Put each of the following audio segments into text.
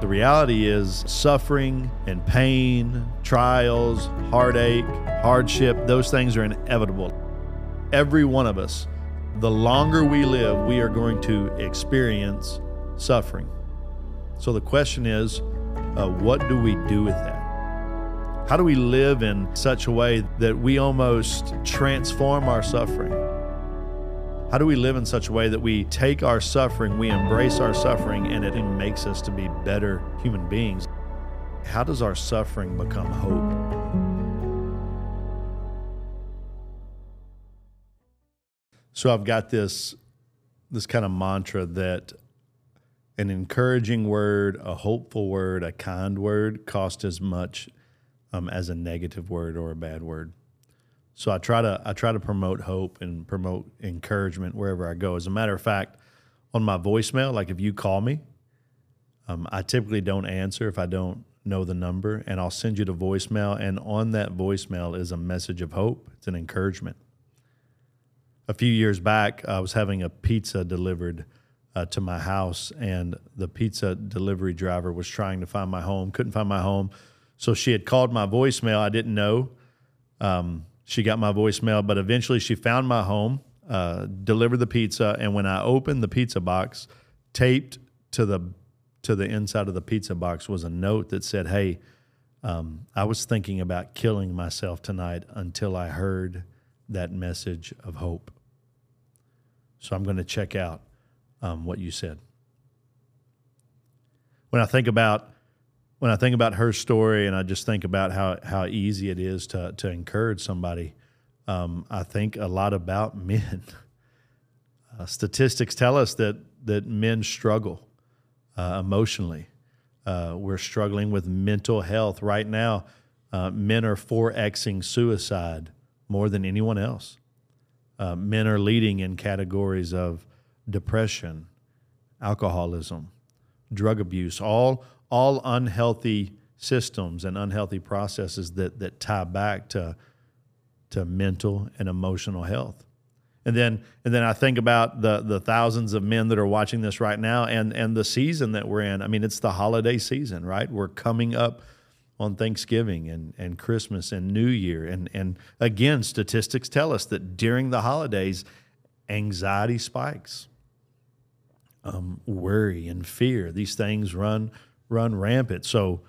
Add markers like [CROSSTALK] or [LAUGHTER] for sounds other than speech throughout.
The reality is suffering and pain, trials, heartache, hardship, those things are inevitable. Every one of us, the longer we live, we are going to experience suffering. So the question is, uh, what do we do with that? How do we live in such a way that we almost transform our suffering? How do we live in such a way that we take our suffering, we embrace our suffering, and it makes us to be better human beings? How does our suffering become hope? So I've got this this kind of mantra that an encouraging word, a hopeful word, a kind word cost as much um, as a negative word or a bad word. So I try to I try to promote hope and promote encouragement wherever I go. As a matter of fact, on my voicemail, like if you call me, um, I typically don't answer if I don't know the number, and I'll send you the voicemail. And on that voicemail is a message of hope. It's an encouragement. A few years back, I was having a pizza delivered uh, to my house, and the pizza delivery driver was trying to find my home, couldn't find my home. So she had called my voicemail. I didn't know. Um, she got my voicemail, but eventually she found my home, uh, delivered the pizza, and when I opened the pizza box, taped to the to the inside of the pizza box was a note that said, "Hey, um, I was thinking about killing myself tonight until I heard that message of hope." So I'm going to check out um, what you said. When I think about when I think about her story and I just think about how, how easy it is to, to encourage somebody, um, I think a lot about [LAUGHS] men. Uh, statistics tell us that, that men struggle uh, emotionally. Uh, we're struggling with mental health. Right now, uh, men are 4Xing suicide more than anyone else. Uh, men are leading in categories of depression, alcoholism, drug abuse, all all unhealthy systems and unhealthy processes that that tie back to to mental and emotional health. And then and then I think about the the thousands of men that are watching this right now and and the season that we're in. I mean, it's the holiday season, right? We're coming up on Thanksgiving and, and Christmas and New Year. And and again, statistics tell us that during the holidays, anxiety spikes. Um, worry and fear, these things run run rampant. So,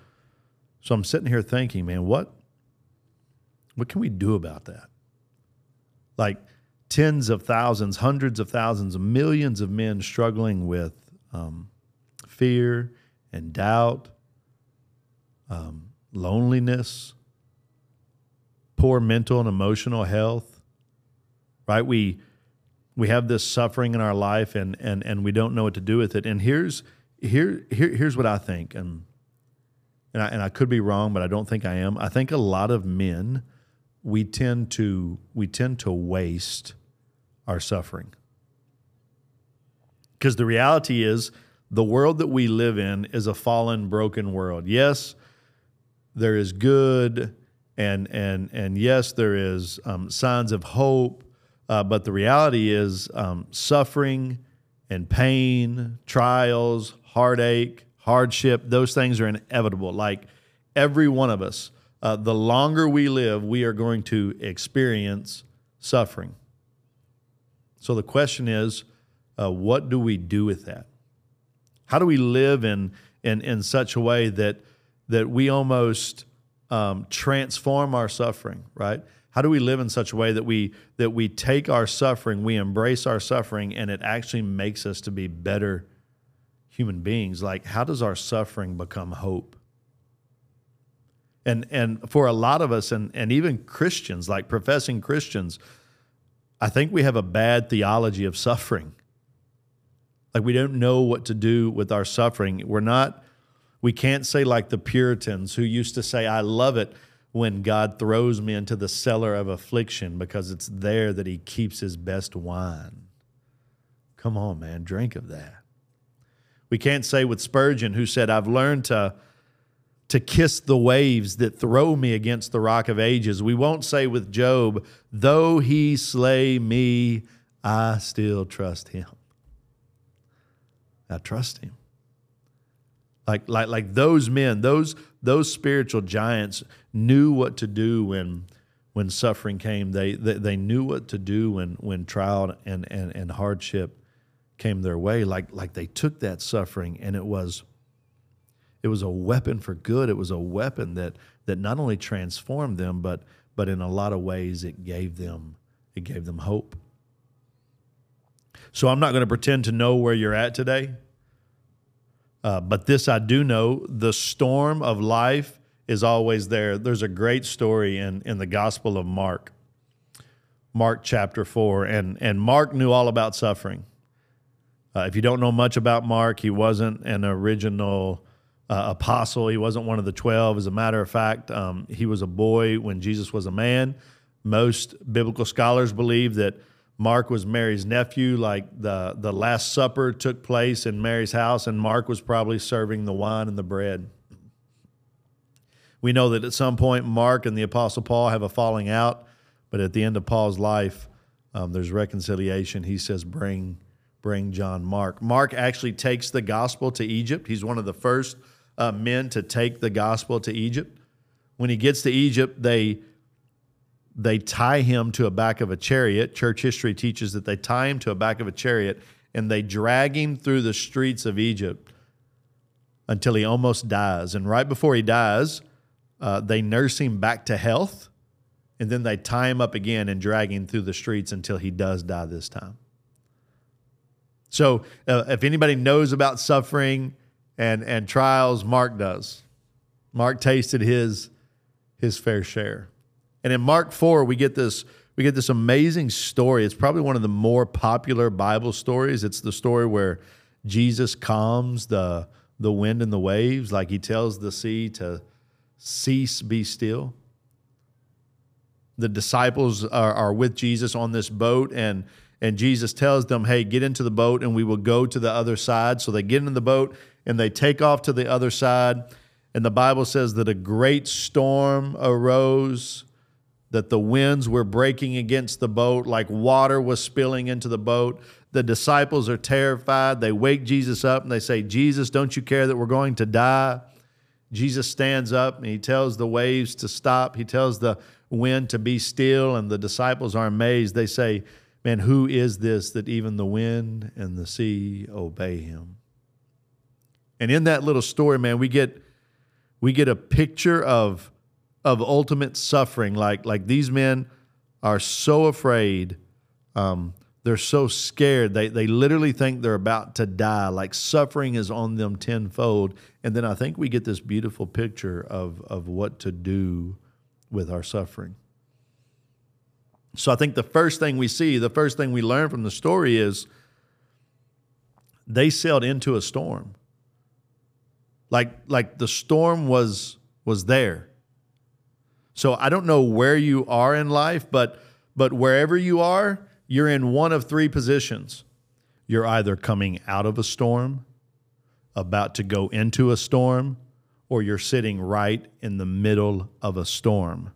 so I'm sitting here thinking, man, what, what can we do about that? Like tens of thousands, hundreds of thousands, millions of men struggling with um, fear and doubt, um, loneliness, poor mental and emotional health. Right? We we have this suffering in our life, and and and we don't know what to do with it. And here's here, here here's what I think, and and I, and I could be wrong, but I don't think I am. I think a lot of men we tend to we tend to waste our suffering because the reality is the world that we live in is a fallen, broken world. Yes, there is good, and and and yes, there is um, signs of hope, uh, but the reality is um, suffering and pain, trials, heartache, hardship, those things are inevitable. Like every one of us, uh, the longer we live, we are going to experience suffering. So the question is, uh, what do we do with that? How do we live in in, in such a way that that we almost um, transform our suffering? Right? How do we live in such a way that we that we take our suffering, we embrace our suffering, and it actually makes us to be better human beings? Like how does our suffering become hope? And and for a lot of us and and even christians like professing christians i think we have a bad theology of suffering. Like we don't know what to do with our suffering. We're not we can't say like the puritans who used to say i love it when god throws me into the cellar of affliction because it's there that he keeps his best wine come on man drink of that we can't say with Spurgeon, who said, I've learned to, to kiss the waves that throw me against the rock of ages. We won't say with Job, though he slay me, I still trust him. I trust him. Like, like, like those men, those, those spiritual giants knew what to do when, when suffering came. They, they, they knew what to do when, when trial and, and, and hardship came their way. Like, like they took that suffering and it was, it was a weapon for good. It was a weapon that, that not only transformed them, but, but in a lot of ways it gave them, it gave them hope. So I'm not going to pretend to know where you're at today. Uh, but this I do know the storm of life is always there. There's a great story in, in the Gospel of Mark, Mark chapter 4. And, and Mark knew all about suffering. Uh, if you don't know much about Mark, he wasn't an original uh, apostle, he wasn't one of the 12. As a matter of fact, um, he was a boy when Jesus was a man. Most biblical scholars believe that Mark was Mary's nephew, like the, the Last Supper took place in Mary's house, and Mark was probably serving the wine and the bread. We know that at some point, Mark and the Apostle Paul have a falling out, but at the end of Paul's life, um, there's reconciliation. He says, Bring, bring John Mark. Mark actually takes the gospel to Egypt. He's one of the first uh, men to take the gospel to Egypt. When he gets to Egypt, they they tie him to a back of a chariot. Church history teaches that they tie him to a back of a chariot and they drag him through the streets of Egypt until he almost dies. And right before he dies, uh, they nurse him back to health and then they tie him up again and drag him through the streets until he does die this time. So, uh, if anybody knows about suffering and, and trials, Mark does. Mark tasted his, his fair share. And in Mark 4, we get this we get this amazing story. It's probably one of the more popular Bible stories. It's the story where Jesus calms the the wind and the waves, like he tells the sea to cease, be still. The disciples are, are with Jesus on this boat, and and Jesus tells them, Hey, get into the boat and we will go to the other side. So they get into the boat and they take off to the other side. And the Bible says that a great storm arose that the winds were breaking against the boat, like water was spilling into the boat. The disciples are terrified. They wake Jesus up and they say, Jesus, don't you care that we're going to die? Jesus stands up and he tells the waves to stop. He tells the wind to be still, and the disciples are amazed. They say, Man, who is this that even the wind and the sea obey him? And in that little story, man, we get we get a picture of of ultimate suffering. Like like these men are so afraid. Um, they're so scared. They they literally think they're about to die. Like suffering is on them tenfold. And then I think we get this beautiful picture of of what to do with our suffering. So I think the first thing we see, the first thing we learn from the story is they sailed into a storm. Like like the storm was was there. So I don't know where you are in life, but but wherever you are, you're in one of three positions. You're either coming out of a storm, about to go into a storm, or you're sitting right in the middle of a storm.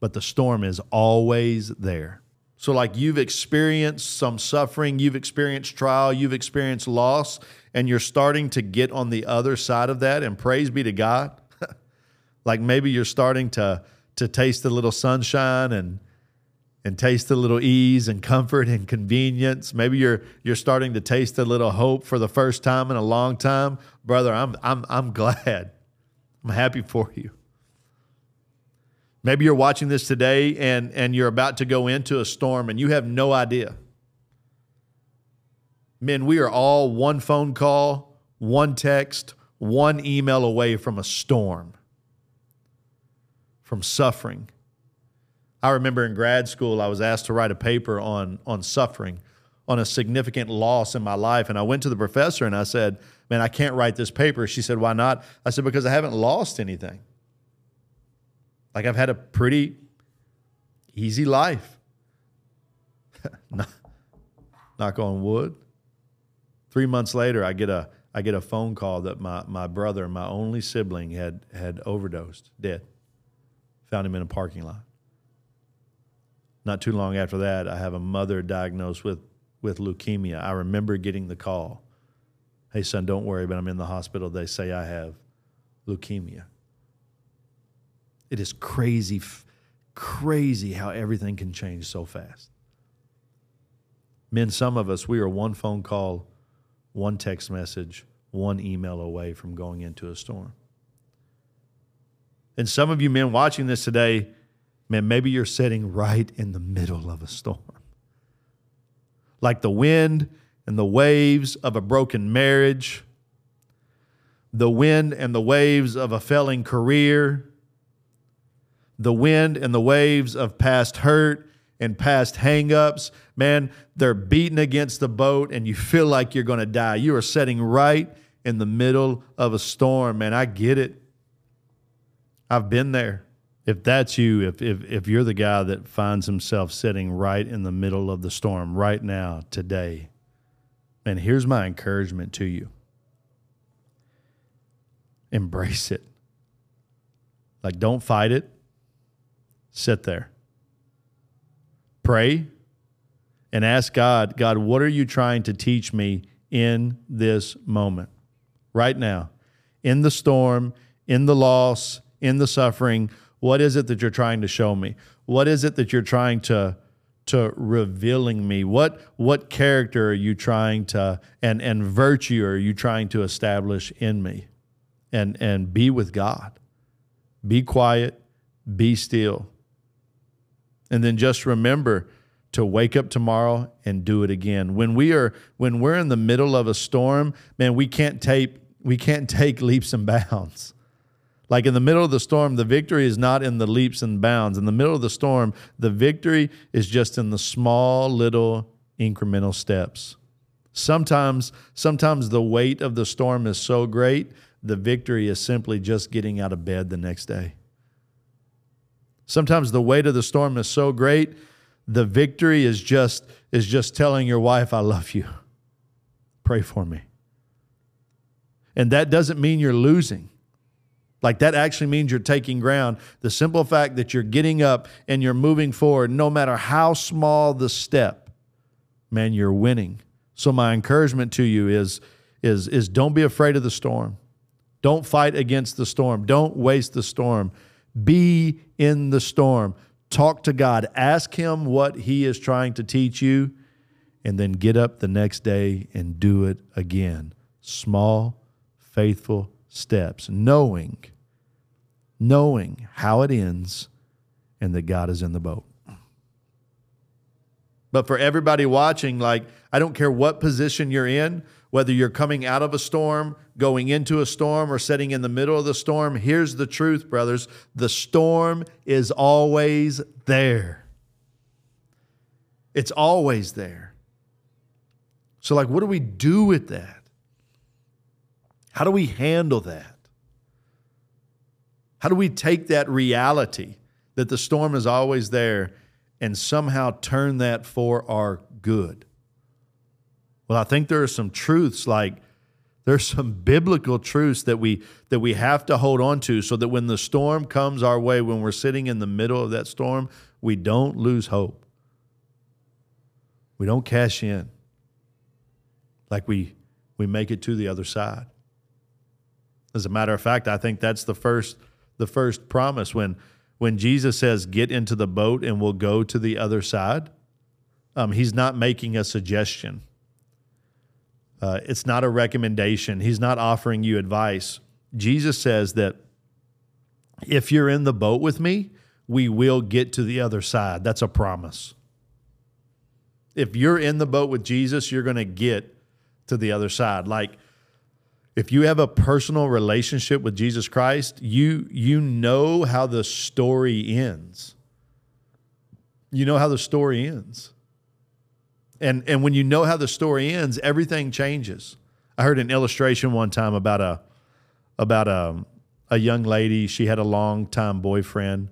But the storm is always there. So, like you've experienced some suffering, you've experienced trial, you've experienced loss, and you're starting to get on the other side of that, and praise be to God. [LAUGHS] like maybe you're starting to to taste a little sunshine and and taste a little ease and comfort and convenience. Maybe you're you're starting to taste a little hope for the first time in a long time. Brother, I'm I'm I'm [LAUGHS] glad. I'm happy for you. Maybe you're watching this today and and you're about to go into a storm and you have no idea. Men, we are all one phone call, one text, one email away from a storm from suffering. I remember in grad school, I was asked to write a paper on, on suffering, on a significant loss in my life. And I went to the professor and I said, Man, I can't write this paper. She said, Why not? I said, Because I haven't lost anything. Like I've had a pretty easy life. [LAUGHS] Knock on wood. Three months later, I get a I get a phone call that my, my brother, my only sibling, had had overdosed, dead found him in a parking lot. Not too long after that, I have a mother diagnosed with, with leukemia. I remember getting the call Hey, son, don't worry, but I'm in the hospital. They say I have leukemia. It is crazy, crazy how everything can change so fast. Men, some of us, we are one phone call, one text message, one email away from going into a storm. And some of you men watching this today, man, maybe you're sitting right in the middle of a storm. Like the wind and the waves of a broken marriage, the wind and the waves of a failing career, the wind and the waves of past hurt and past hangups. Man, they're beating against the boat and you feel like you're going to die. You are sitting right in the middle of a storm, man. I get it. I've been there. If that's you, if, if, if you're the guy that finds himself sitting right in the middle of the storm right now, today, and here's my encouragement to you embrace it. Like, don't fight it, sit there. Pray and ask God, God, what are you trying to teach me in this moment, right now, in the storm, in the loss, in the suffering? What is it that you're trying to show me? What is it that you're trying to to revealing me? What what character are you trying to and and virtue are you trying to establish in me? And and be with God. Be quiet, be still. And then just remember to wake up tomorrow and do it again. When we are when we're in the middle of a storm, man, we can't take we can't take leaps and bounds. Like in the middle of the storm, the victory is not in the leaps and bounds. In the middle of the storm, the victory is just in the small little incremental steps. Sometimes sometimes the weight of the storm is so great, the victory is simply just getting out of bed the next day. Sometimes the weight of the storm is so great, the victory is just is just telling your wife I love you. Pray for me. And that doesn't mean you're losing. Like that actually means you're taking ground. The simple fact that you're getting up and you're moving forward, no matter how small the step, man, you're winning. So my encouragement to you is, is, is don't be afraid of the storm. Don't fight against the storm. Don't waste the storm. Be in the storm. Talk to God. Ask Him what He is trying to teach you, and then get up the next day and do it again. Small, faithful steps, knowing, knowing how it ends and that God is in the boat. But for everybody watching, like, I don't care what position you're in, whether you're coming out of a storm, going into a storm, or sitting in the middle of the storm, here's the truth, brothers the storm is always there. It's always there. So, like, what do we do with that? How do we handle that? How do we take that reality that the storm is always there and somehow turn that for our good? Well, I think there are some truths like there's some biblical truths that we that we have to hold on to so that when the storm comes our way when we're sitting in the middle of that storm, we don't lose hope. We don't cash in. Like we we make it to the other side. As a matter of fact, I think that's the first the first promise when when Jesus says get into the boat and we'll go to the other side. Um, he's not making a suggestion. Uh, it's not a recommendation. He's not offering you advice. Jesus says that if you're in the boat with me, we will get to the other side. That's a promise. If you're in the boat with Jesus, you're going to get to the other side. Like if you have a personal relationship with Jesus Christ, you you know how the story ends. You know how the story ends. And and when you know how the story ends, everything changes. I heard an illustration one time about a about a a young lady. She had a long time boyfriend.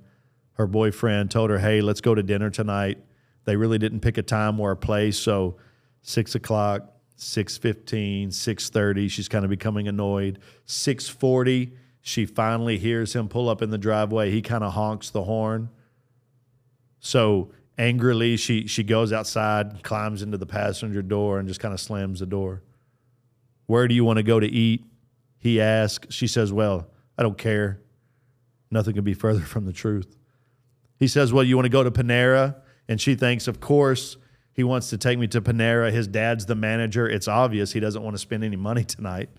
Her boyfriend told her, "Hey, let's go to dinner tonight." They really didn't pick a time or a place, so six o'clock, 6.15 6.30 she's kind of becoming annoyed 6.40 she finally hears him pull up in the driveway he kind of honks the horn so angrily she she goes outside climbs into the passenger door and just kind of slams the door Where do you want to go to eat? He asks. She says, Well, I don't care. Nothing could be further from the truth. He says, Well, you want to go to Panera? And she thinks, Of course, he wants to take me to Panera. His dad's the manager. It's obvious he doesn't want to spend any money tonight.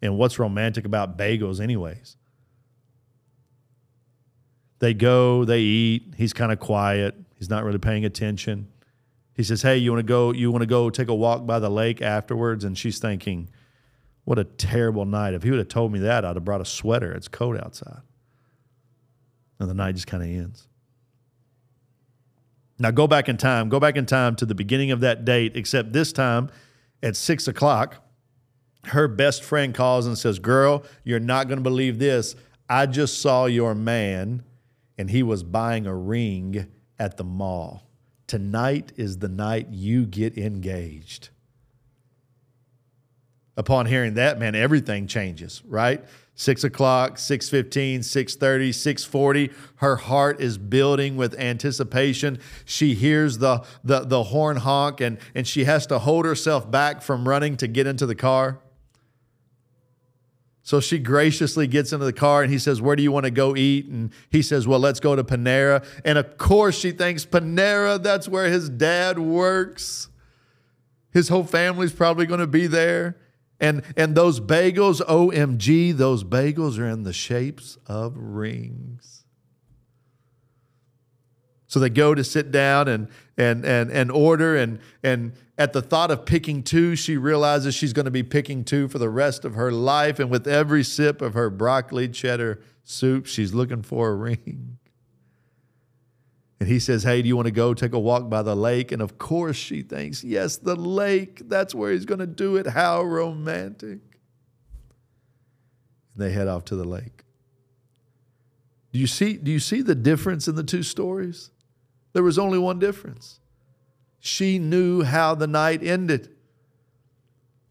And what's romantic about bagels, anyways? They go, they eat. He's kind of quiet. He's not really paying attention. He says, "Hey, you want to go? You want to go take a walk by the lake afterwards?" And she's thinking, "What a terrible night! If he would have told me that, I'd have brought a sweater. It's cold outside." And the night just kind of ends. Now go back in time. Go back in time to the beginning of that date. Except this time, at six o'clock, her best friend calls and says, "Girl, you're not going to believe this. I just saw your man." and he was buying a ring at the mall. Tonight is the night you get engaged. Upon hearing that, man, everything changes, right? Six o'clock, 6.15, 6.30, 6.40. Her heart is building with anticipation. She hears the, the, the horn honk and, and she has to hold herself back from running to get into the car. So she graciously gets into the car and he says, Where do you want to go eat? And he says, Well, let's go to Panera. And of course, she thinks Panera, that's where his dad works. His whole family's probably going to be there. And, and those bagels, OMG, those bagels are in the shapes of rings. So they go to sit down and, and, and, and order. And, and at the thought of picking two, she realizes she's going to be picking two for the rest of her life. And with every sip of her broccoli cheddar soup, she's looking for a ring. And he says, Hey, do you want to go take a walk by the lake? And of course, she thinks, Yes, the lake. That's where he's going to do it. How romantic. And they head off to the lake. Do you see, do you see the difference in the two stories? There was only one difference. She knew how the night ended.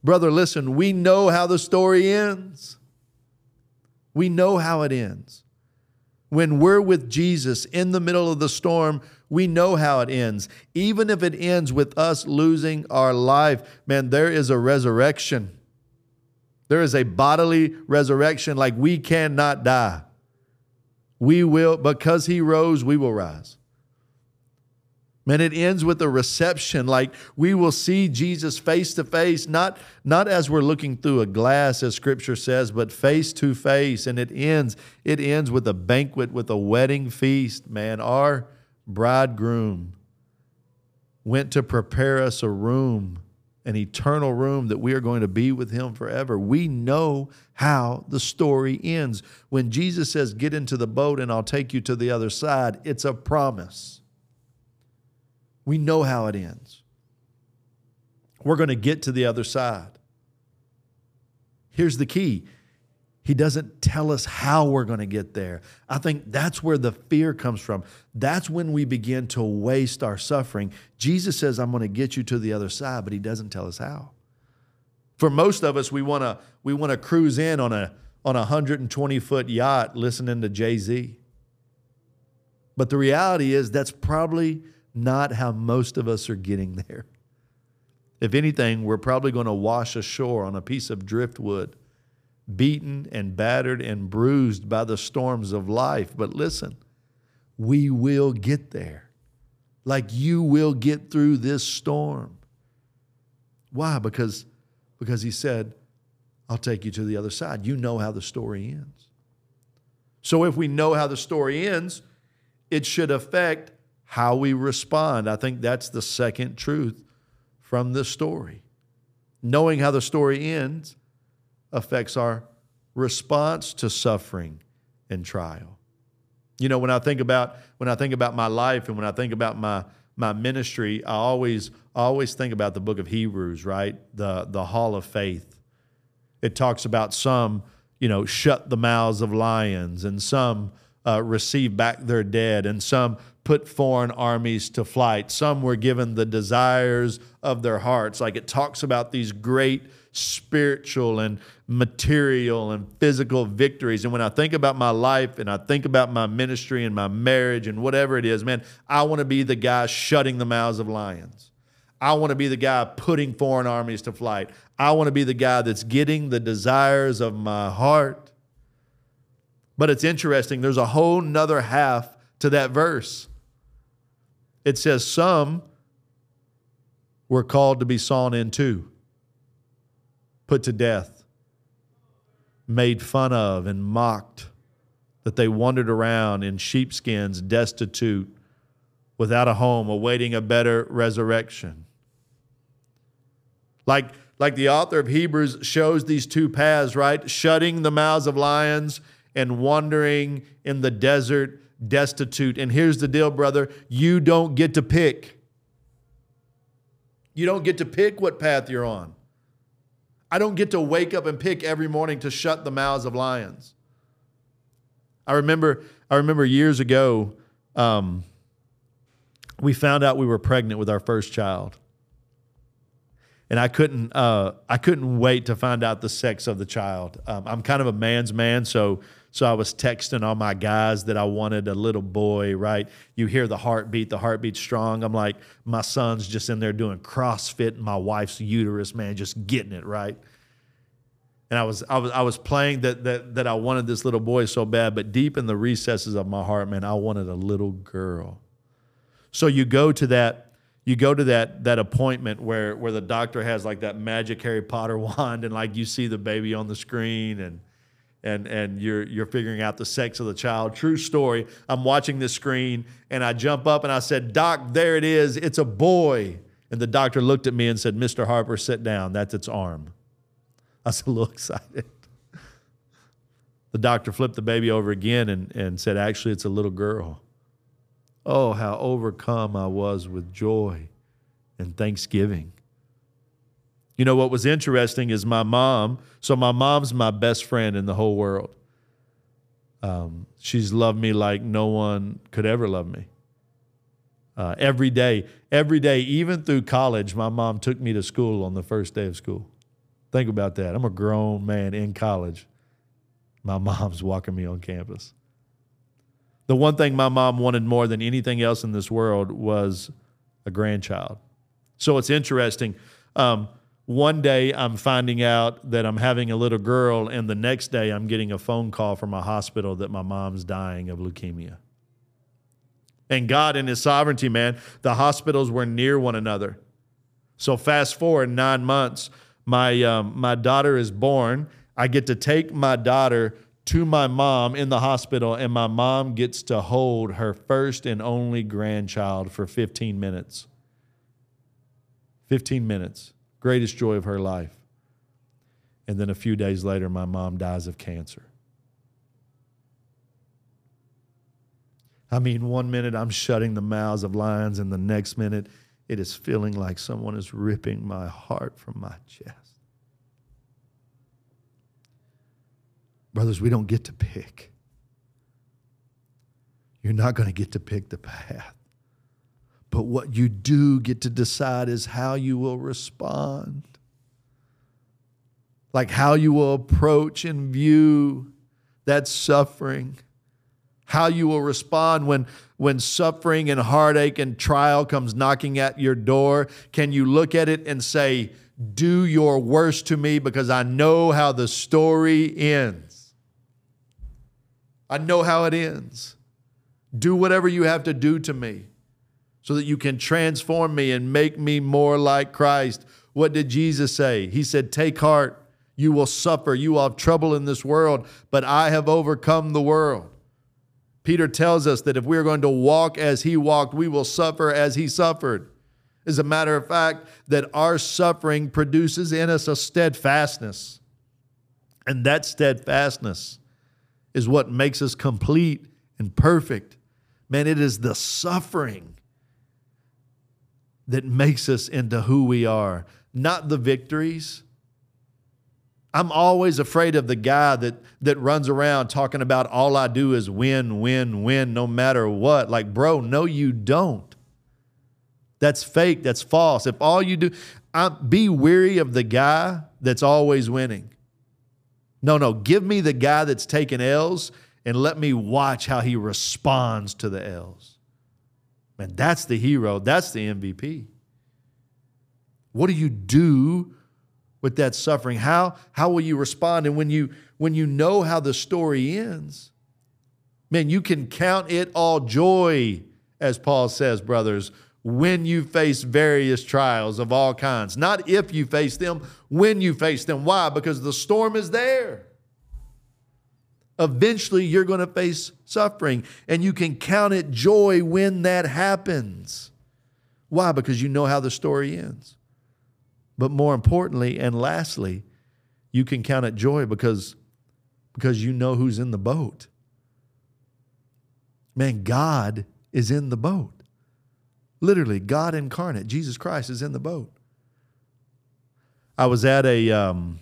Brother, listen, we know how the story ends. We know how it ends. When we're with Jesus in the middle of the storm, we know how it ends. Even if it ends with us losing our life, man, there is a resurrection. There is a bodily resurrection, like we cannot die. We will, because he rose, we will rise. Man, it ends with a reception. Like we will see Jesus face to face, not, not as we're looking through a glass, as scripture says, but face to face. And it ends, it ends with a banquet, with a wedding feast. Man, our bridegroom went to prepare us a room, an eternal room that we are going to be with him forever. We know how the story ends. When Jesus says, Get into the boat and I'll take you to the other side, it's a promise. We know how it ends. We're going to get to the other side. Here's the key He doesn't tell us how we're going to get there. I think that's where the fear comes from. That's when we begin to waste our suffering. Jesus says, I'm going to get you to the other side, but He doesn't tell us how. For most of us, we want to we want to cruise in on a on a 120 foot yacht listening to Jay Z. But the reality is that's probably not how most of us are getting there. If anything, we're probably going to wash ashore on a piece of driftwood, beaten and battered and bruised by the storms of life. But listen, we will get there. Like you will get through this storm. Why? Because, because he said, I'll take you to the other side. You know how the story ends. So if we know how the story ends, it should affect how we respond. I think that's the second truth from this story. Knowing how the story ends affects our response to suffering and trial. You know, when I think about when I think about my life and when I think about my my ministry, I always always think about the book of Hebrews, right? The the hall of faith. It talks about some, you know, shut the mouths of lions and some uh, receive back their dead and some put foreign armies to flight. Some were given the desires of their hearts. Like it talks about these great spiritual and material and physical victories. And when I think about my life and I think about my ministry and my marriage and whatever it is, man, I want to be the guy shutting the mouths of lions. I want to be the guy putting foreign armies to flight. I want to be the guy that's getting the desires of my heart. But it's interesting, there's a whole nother half to that verse. It says, Some were called to be sawn in two, put to death, made fun of, and mocked, that they wandered around in sheepskins, destitute, without a home, awaiting a better resurrection. Like, like the author of Hebrews shows these two paths, right? Shutting the mouths of lions and wandering in the desert, destitute. And here's the deal, brother you don't get to pick. You don't get to pick what path you're on. I don't get to wake up and pick every morning to shut the mouths of lions. I remember, I remember years ago, um, we found out we were pregnant with our first child, and I couldn't, uh, I couldn't wait to find out the sex of the child. Um, I'm kind of a man's man, so so I was texting all my guys that I wanted a little boy, right? You hear the heartbeat, the heartbeat's strong. I'm like, my son's just in there doing CrossFit in my wife's uterus, man, just getting it, right? And I was I was I was playing that that that I wanted this little boy so bad, but deep in the recesses of my heart, man, I wanted a little girl. So you go to that you go to that that appointment where where the doctor has like that magic Harry Potter [LAUGHS] wand and like you see the baby on the screen and and and you're you're figuring out the sex of the child. True story. I'm watching this screen and I jump up and I said, "Doc, there it is. It's a boy." And the doctor looked at me and said, "Mr. Harper, sit down. That's its arm." I was [LAUGHS] a little excited. The doctor flipped the baby over again and, and said, "Actually, it's a little girl." Oh, how overcome I was with joy and thanksgiving. You know what was interesting is my mom. So my mom's my best friend in the whole world. Um, she's loved me like no one could ever love me. Uh, every day, every day, even through college, my mom took me to school on the first day of school. Think about that. I'm a grown man in college. My mom's walking me on campus. The one thing my mom wanted more than anything else in this world was a grandchild. So it's interesting. Um, one day I'm finding out that I'm having a little girl, and the next day I'm getting a phone call from a hospital that my mom's dying of leukemia. And God, in His sovereignty, man, the hospitals were near one another. So fast forward nine months, my um, my daughter is born. I get to take my daughter to my mom in the hospital, and my mom gets to hold her first and only grandchild for 15 minutes. 15 minutes. Greatest joy of her life. And then a few days later, my mom dies of cancer. I mean, one minute I'm shutting the mouths of lions, and the next minute it is feeling like someone is ripping my heart from my chest. Brothers, we don't get to pick. You're not going to get to pick the path. But what you do get to decide is how you will respond. Like how you will approach and view that suffering. How you will respond when, when suffering and heartache and trial comes knocking at your door. Can you look at it and say, Do your worst to me because I know how the story ends? I know how it ends. Do whatever you have to do to me so that you can transform me and make me more like Christ. What did Jesus say? He said, Take heart, you will suffer, you will have trouble in this world, but I have overcome the world. Peter tells us that if we're going to walk as he walked, we will suffer as he suffered. As a matter of fact, that our suffering produces in us a steadfastness. And that steadfastness is what makes us complete and perfect. Man, it is the suffering that makes us into who we are, not the victories. I'm always afraid of the guy that that runs around talking about all I do is win, win, win, no matter what. Like, bro, no, you don't. That's fake. That's false. If all you do, I, be weary of the guy that's always winning. No, no, give me the guy that's taking L's and let me watch how he responds to the L's. Man, that's the hero. That's the MVP. What do you do with that suffering? How, how will you respond? And when you when you know how the story ends, man, you can count it all joy, as Paul says, brothers, when you face various trials of all kinds. Not if you face them, when you face them. Why? Because the storm is there. Eventually, you're going to face suffering, and you can count it joy when that happens. Why? Because you know how the story ends. But more importantly, and lastly, you can count it joy because because you know who's in the boat. Man, God is in the boat. Literally, God incarnate, Jesus Christ is in the boat. I was at a, um,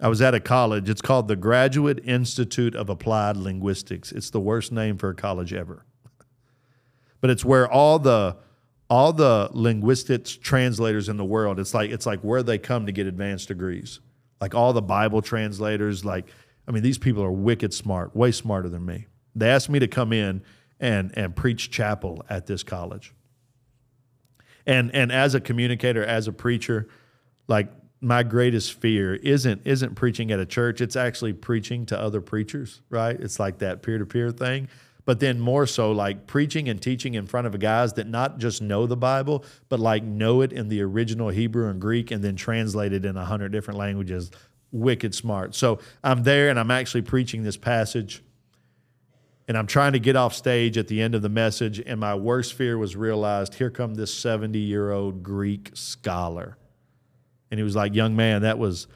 I was at a college. It's called the Graduate Institute of Applied Linguistics. It's the worst name for a college ever, but it's where all the all the linguistics translators in the world. It's like it's like where they come to get advanced degrees. Like all the Bible translators, like I mean, these people are wicked smart, way smarter than me. They asked me to come in and and preach chapel at this college. And and as a communicator, as a preacher, like my greatest fear isn't isn't preaching at a church, it's actually preaching to other preachers, right? It's like that peer-to-peer thing. But then more so like preaching and teaching in front of guys that not just know the Bible, but like know it in the original Hebrew and Greek and then translate it in a hundred different languages wicked smart. So I'm there and I'm actually preaching this passage. And I'm trying to get off stage at the end of the message, and my worst fear was realized here come this 70 year old Greek scholar. And he was like, Young man, that was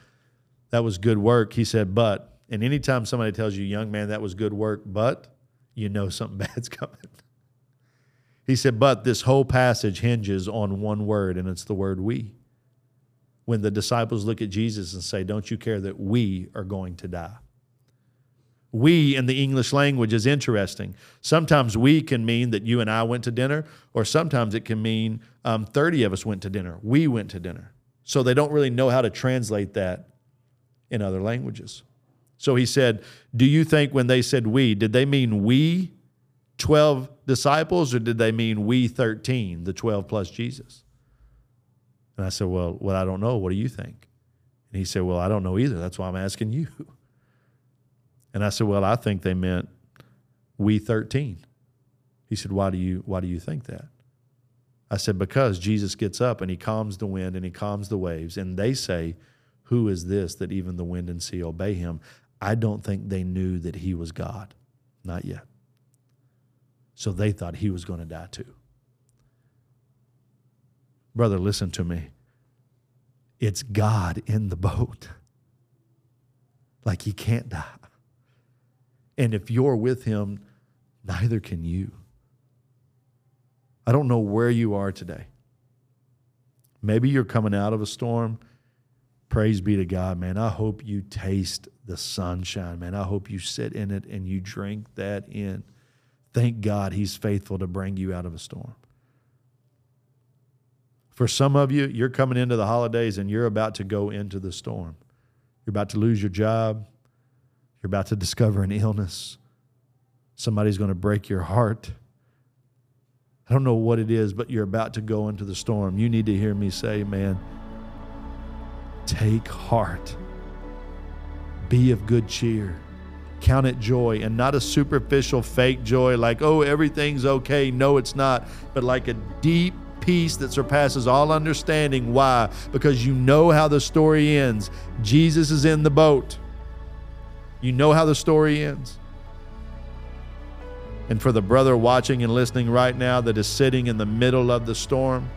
that was good work. He said, but, and anytime somebody tells you, young man, that was good work, but you know [LAUGHS] something bad's coming. He said, but this whole passage hinges on one word, and it's the word we when the disciples look at Jesus and say, Don't you care that we are going to die? We in the English language is interesting. Sometimes we can mean that you and I went to dinner, or sometimes it can mean um, 30 of us went to dinner. We went to dinner. So they don't really know how to translate that in other languages. So he said, Do you think when they said we, did they mean we 12 disciples, or did they mean we 13, the 12 plus Jesus? And I said, Well, well, I don't know. What do you think? And he said, Well, I don't know either. That's why I'm asking you. [LAUGHS] And I said, Well, I think they meant we 13. He said, Why do you why do you think that? I said, Because Jesus gets up and he calms the wind and he calms the waves, and they say, Who is this that even the wind and sea obey him? I don't think they knew that he was God. Not yet. So they thought he was going to die too. Brother, listen to me. It's God in the boat. Like he can't die. And if you're with him, neither can you. I don't know where you are today. Maybe you're coming out of a storm. Praise be to God, man. I hope you taste the sunshine, man. I hope you sit in it and you drink that in. Thank God he's faithful to bring you out of a storm. For some of you, you're coming into the holidays and you're about to go into the storm. You're about to lose your job. You're about to discover an illness. Somebody's going to break your heart. I don't know what it is, but you're about to go into the storm. You need to hear me say, man, take heart. Be of good cheer. Count it joy and not a superficial fake joy like, oh, everything's okay. No, it's not. But like a deep peace that surpasses all understanding. Why? Because you know how the story ends. Jesus is in the boat. You know how the story ends. And for the brother watching and listening right now that is sitting in the middle of the storm,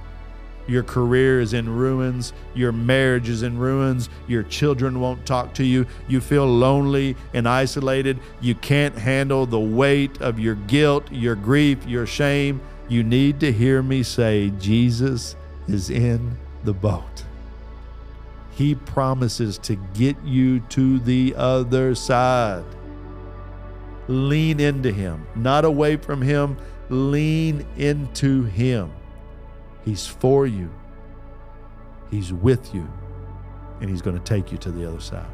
your career is in ruins. Your marriage is in ruins. Your children won't talk to you. You feel lonely and isolated. You can't handle the weight of your guilt, your grief, your shame you need to hear me say, Jesus is in the boat. He promises to get you to the other side. Lean into Him, not away from Him. Lean into Him. He's for you, He's with you, and He's going to take you to the other side.